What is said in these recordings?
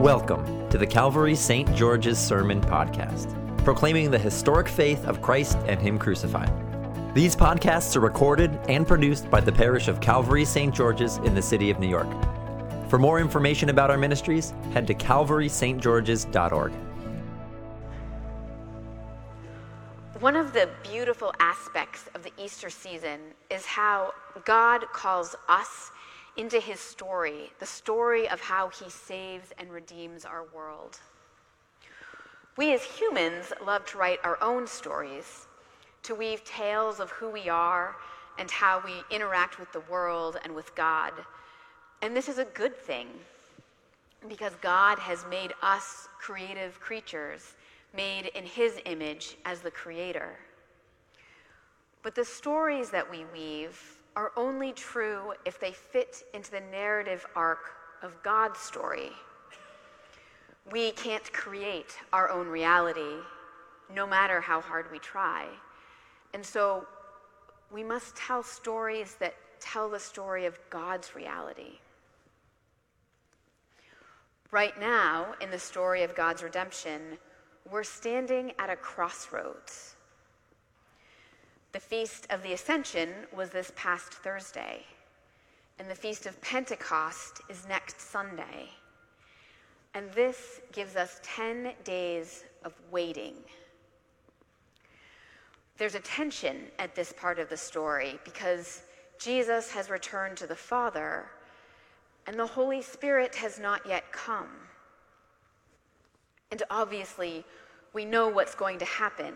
Welcome to the Calvary St. George's Sermon Podcast, proclaiming the historic faith of Christ and Him crucified. These podcasts are recorded and produced by the parish of Calvary St. George's in the city of New York. For more information about our ministries, head to calvarystgeorges.org. One of the beautiful aspects of the Easter season is how God calls us into his story, the story of how he saves and redeems our world. We as humans love to write our own stories, to weave tales of who we are and how we interact with the world and with God. And this is a good thing because God has made us creative creatures made in his image as the creator. But the stories that we weave are only true if they fit into the narrative arc of God's story. We can't create our own reality, no matter how hard we try. And so we must tell stories that tell the story of God's reality. Right now, in the story of God's redemption, we're standing at a crossroads. The Feast of the Ascension was this past Thursday, and the Feast of Pentecost is next Sunday. And this gives us 10 days of waiting. There's a tension at this part of the story because Jesus has returned to the Father, and the Holy Spirit has not yet come. And obviously, we know what's going to happen.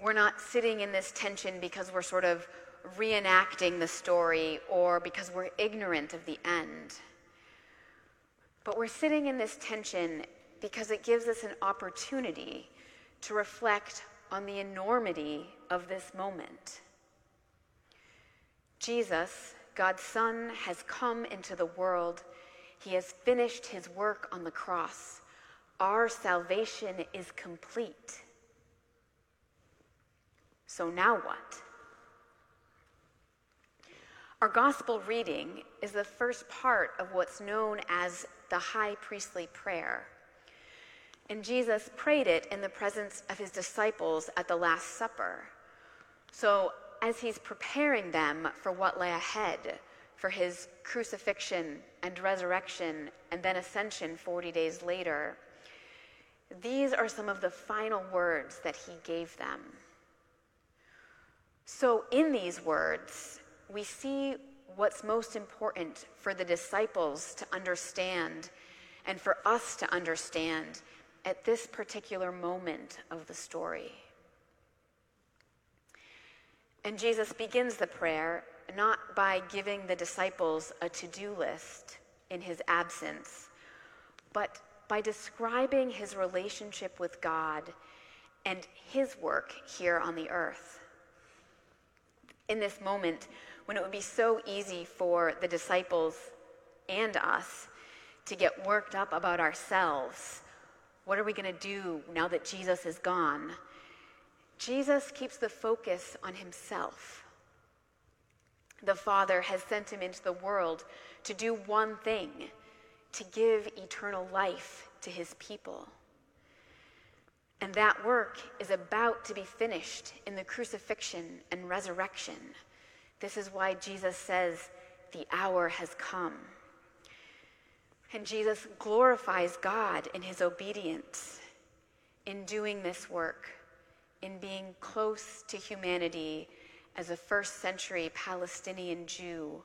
We're not sitting in this tension because we're sort of reenacting the story or because we're ignorant of the end. But we're sitting in this tension because it gives us an opportunity to reflect on the enormity of this moment. Jesus, God's Son, has come into the world. He has finished his work on the cross our salvation is complete. So now what? Our gospel reading is the first part of what's known as the high priestly prayer. And Jesus prayed it in the presence of his disciples at the Last Supper. So, as he's preparing them for what lay ahead, for his crucifixion and resurrection and then ascension 40 days later, these are some of the final words that he gave them. So, in these words, we see what's most important for the disciples to understand and for us to understand at this particular moment of the story. And Jesus begins the prayer not by giving the disciples a to do list in his absence, but by describing his relationship with God and his work here on the earth. In this moment, when it would be so easy for the disciples and us to get worked up about ourselves, what are we going to do now that Jesus is gone? Jesus keeps the focus on himself. The Father has sent him into the world to do one thing to give eternal life to his people. And that work is about to be finished in the crucifixion and resurrection. This is why Jesus says, The hour has come. And Jesus glorifies God in his obedience, in doing this work, in being close to humanity as a first century Palestinian Jew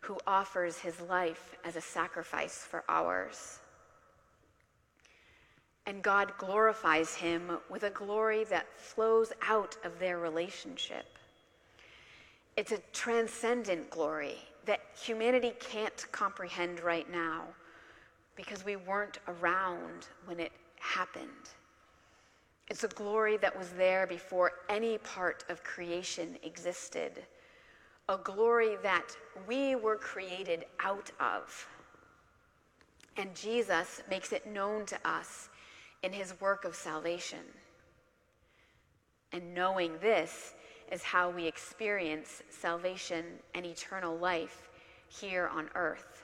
who offers his life as a sacrifice for ours. And God glorifies him with a glory that flows out of their relationship. It's a transcendent glory that humanity can't comprehend right now because we weren't around when it happened. It's a glory that was there before any part of creation existed a glory that we were created out of. And Jesus makes it known to us in his work of salvation. And knowing this is how we experience salvation and eternal life here on earth.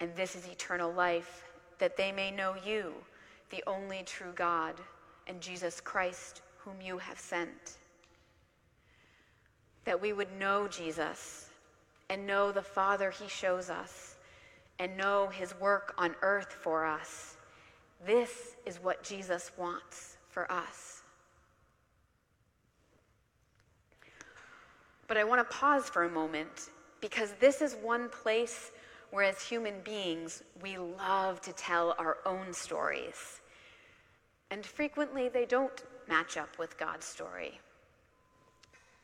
And this is eternal life that they may know you, the only true God, and Jesus Christ, whom you have sent. That we would know Jesus and know the Father he shows us and know his work on earth for us. This is what Jesus wants for us. But I want to pause for a moment because this is one place where, as human beings, we love to tell our own stories. And frequently, they don't match up with God's story.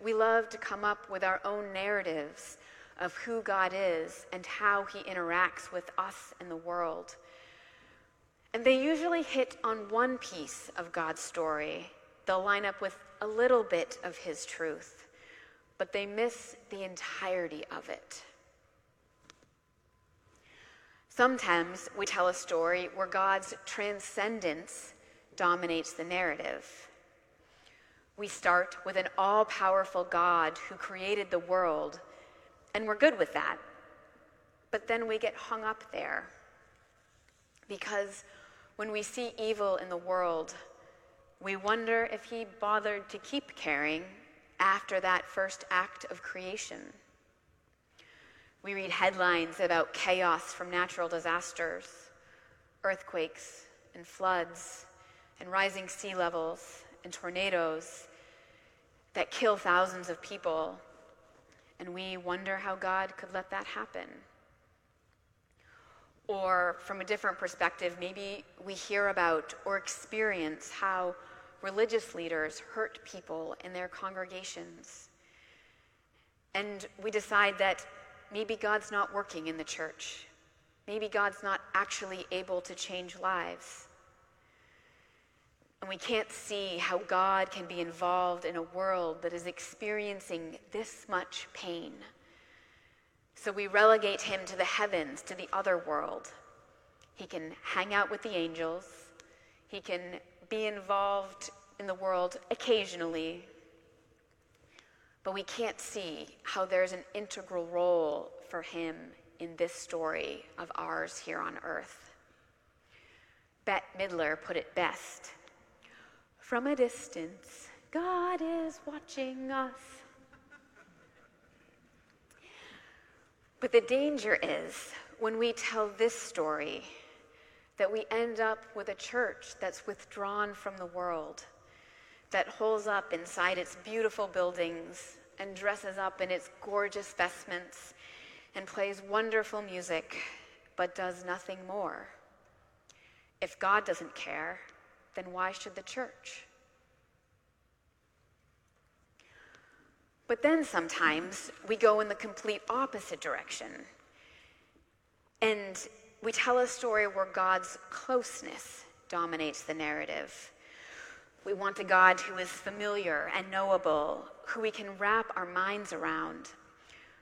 We love to come up with our own narratives of who God is and how he interacts with us and the world. And they usually hit on one piece of God's story. They'll line up with a little bit of his truth, but they miss the entirety of it. Sometimes we tell a story where God's transcendence dominates the narrative. We start with an all powerful God who created the world, and we're good with that. But then we get hung up there. Because when we see evil in the world, we wonder if he bothered to keep caring after that first act of creation. We read headlines about chaos from natural disasters, earthquakes and floods, and rising sea levels and tornadoes that kill thousands of people. And we wonder how God could let that happen. Or from a different perspective, maybe we hear about or experience how religious leaders hurt people in their congregations. And we decide that maybe God's not working in the church. Maybe God's not actually able to change lives. And we can't see how God can be involved in a world that is experiencing this much pain. So we relegate him to the heavens, to the other world. He can hang out with the angels, he can be involved in the world occasionally, but we can't see how there's an integral role for him in this story of ours here on earth. Bette Midler put it best From a distance, God is watching us. But the danger is when we tell this story that we end up with a church that's withdrawn from the world that holes up inside its beautiful buildings and dresses up in its gorgeous vestments and plays wonderful music, but does nothing more. If God doesn't care, then why should the church? But then sometimes we go in the complete opposite direction. And we tell a story where God's closeness dominates the narrative. We want a God who is familiar and knowable, who we can wrap our minds around.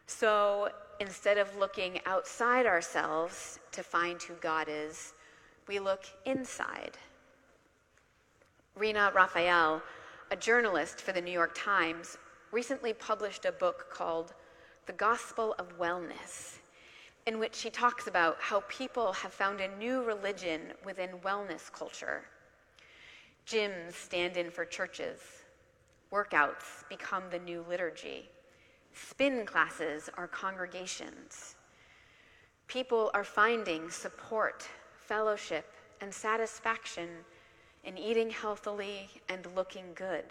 So instead of looking outside ourselves to find who God is, we look inside. Rina Raphael, a journalist for the New York Times, recently published a book called The Gospel of Wellness, in which she talks about how people have found a new religion within wellness culture Gyms stand in for churches. Workouts become the new liturgy. Spin classes are congregations. People are finding support, fellowship, and satisfaction in eating healthily and looking good.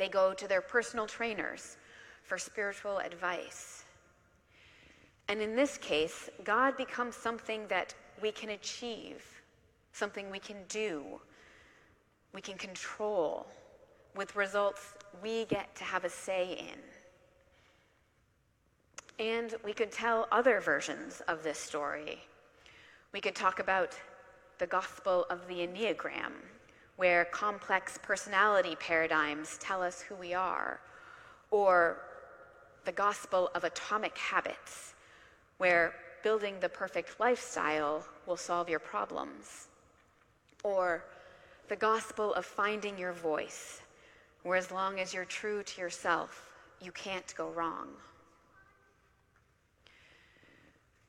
They go to their personal trainers for spiritual advice. And in this case, God becomes something that we can achieve, something we can do, we can control with results we get to have a say in. And we could tell other versions of this story. We could talk about the gospel of the Enneagram, where complex personality paradigms tell us who we are, or the gospel of atomic habits, where building the perfect lifestyle will solve your problems, or the gospel of finding your voice, where as long as you're true to yourself, you can't go wrong.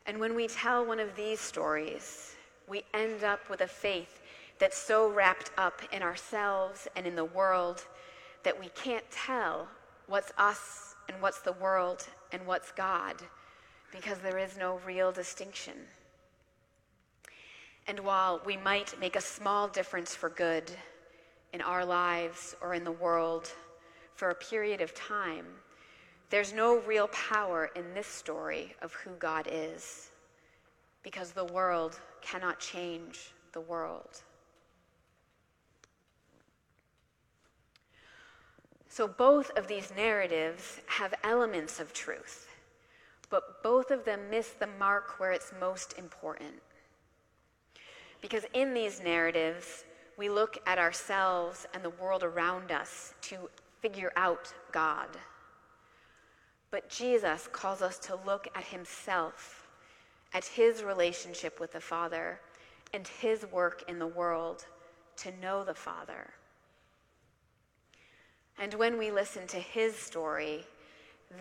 And when we tell one of these stories, we end up with a faith that's so wrapped up in ourselves and in the world that we can't tell what's us and what's the world and what's God because there is no real distinction. And while we might make a small difference for good in our lives or in the world for a period of time, there's no real power in this story of who God is because the world cannot change the world. So both of these narratives have elements of truth, but both of them miss the mark where it's most important. Because in these narratives, we look at ourselves and the world around us to figure out God. But Jesus calls us to look at himself, at his relationship with the Father, and his work in the world to know the Father. And when we listen to his story,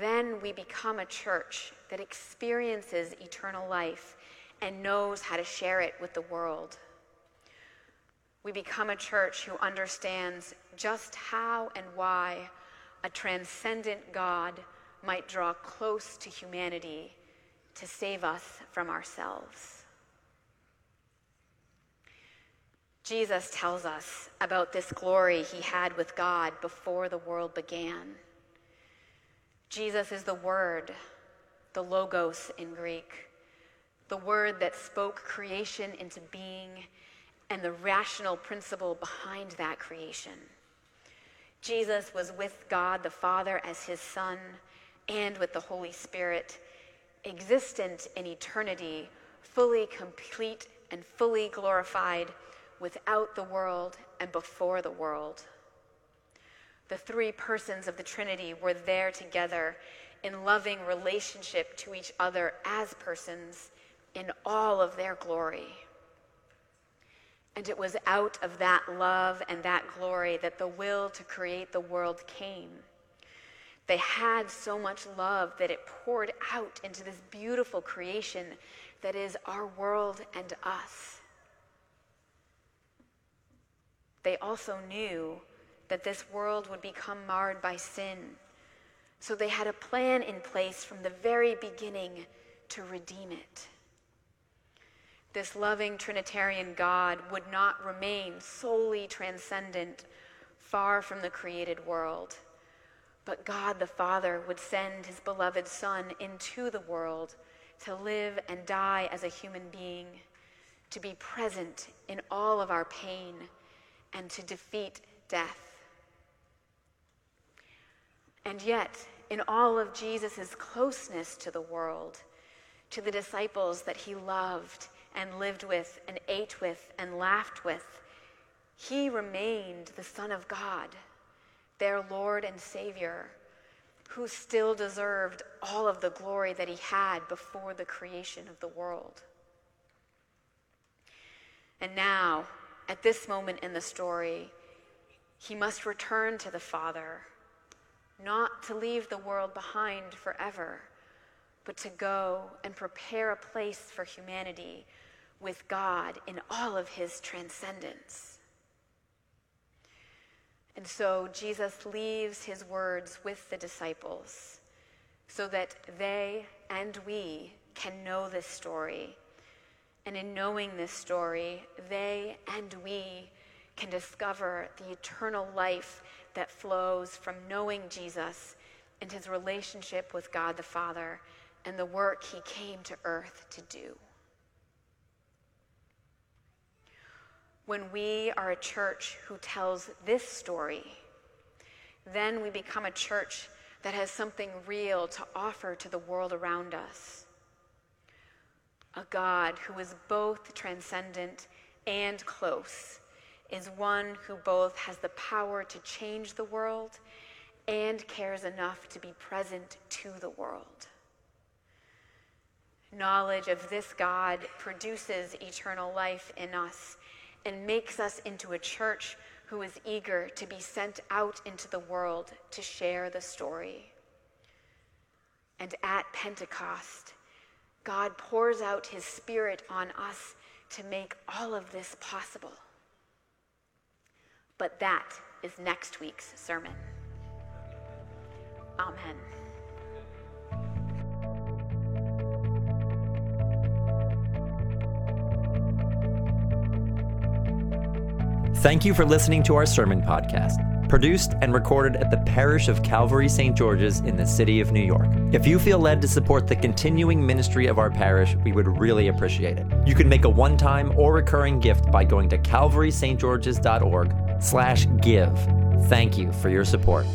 then we become a church that experiences eternal life and knows how to share it with the world. We become a church who understands just how and why a transcendent God might draw close to humanity to save us from ourselves. Jesus tells us about this glory he had with God before the world began. Jesus is the Word, the Logos in Greek, the Word that spoke creation into being and the rational principle behind that creation. Jesus was with God the Father as his Son and with the Holy Spirit, existent in eternity, fully complete and fully glorified without the world and before the world. The three persons of the Trinity were there together in loving relationship to each other as persons in all of their glory. And it was out of that love and that glory that the will to create the world came. They had so much love that it poured out into this beautiful creation that is our world and us. They also knew that this world would become marred by sin. So they had a plan in place from the very beginning to redeem it this loving Trinitarian God would not remain solely transcendent, far from the created world. But God the Father would send his beloved Son into the world to live and die as a human being, to be present in all of our pain, and to defeat death. And yet, in all of Jesus' closeness to the world, to the disciples that he loved, and lived with and ate with and laughed with, he remained the Son of God, their Lord and Savior, who still deserved all of the glory that he had before the creation of the world. And now, at this moment in the story, he must return to the Father, not to leave the world behind forever, but to go and prepare a place for humanity with God in all of his transcendence. And so Jesus leaves his words with the disciples so that they and we can know this story. And in knowing this story, they and we can discover the eternal life that flows from knowing Jesus and his relationship with God the Father and the work he came to earth to do. When we are a church who tells this story, then we become a church that has something real to offer to the world around us. A God who is both transcendent and close is one who both has the power to change the world and cares enough to be present to the world. Knowledge of this God produces eternal life in us and makes us into a church who is eager to be sent out into the world to share the story. And at Pentecost, God pours out his Spirit on us to make all of this possible. But that is next week's sermon. Amen. Thank you for listening to our sermon podcast produced and recorded at the parish of Calvary St. George's in the city of New York. If you feel led to support the continuing ministry of our parish, we would really appreciate it. You can make a one-time or recurring gift by going to calvarystgeorges.org slash give. Thank you for your support.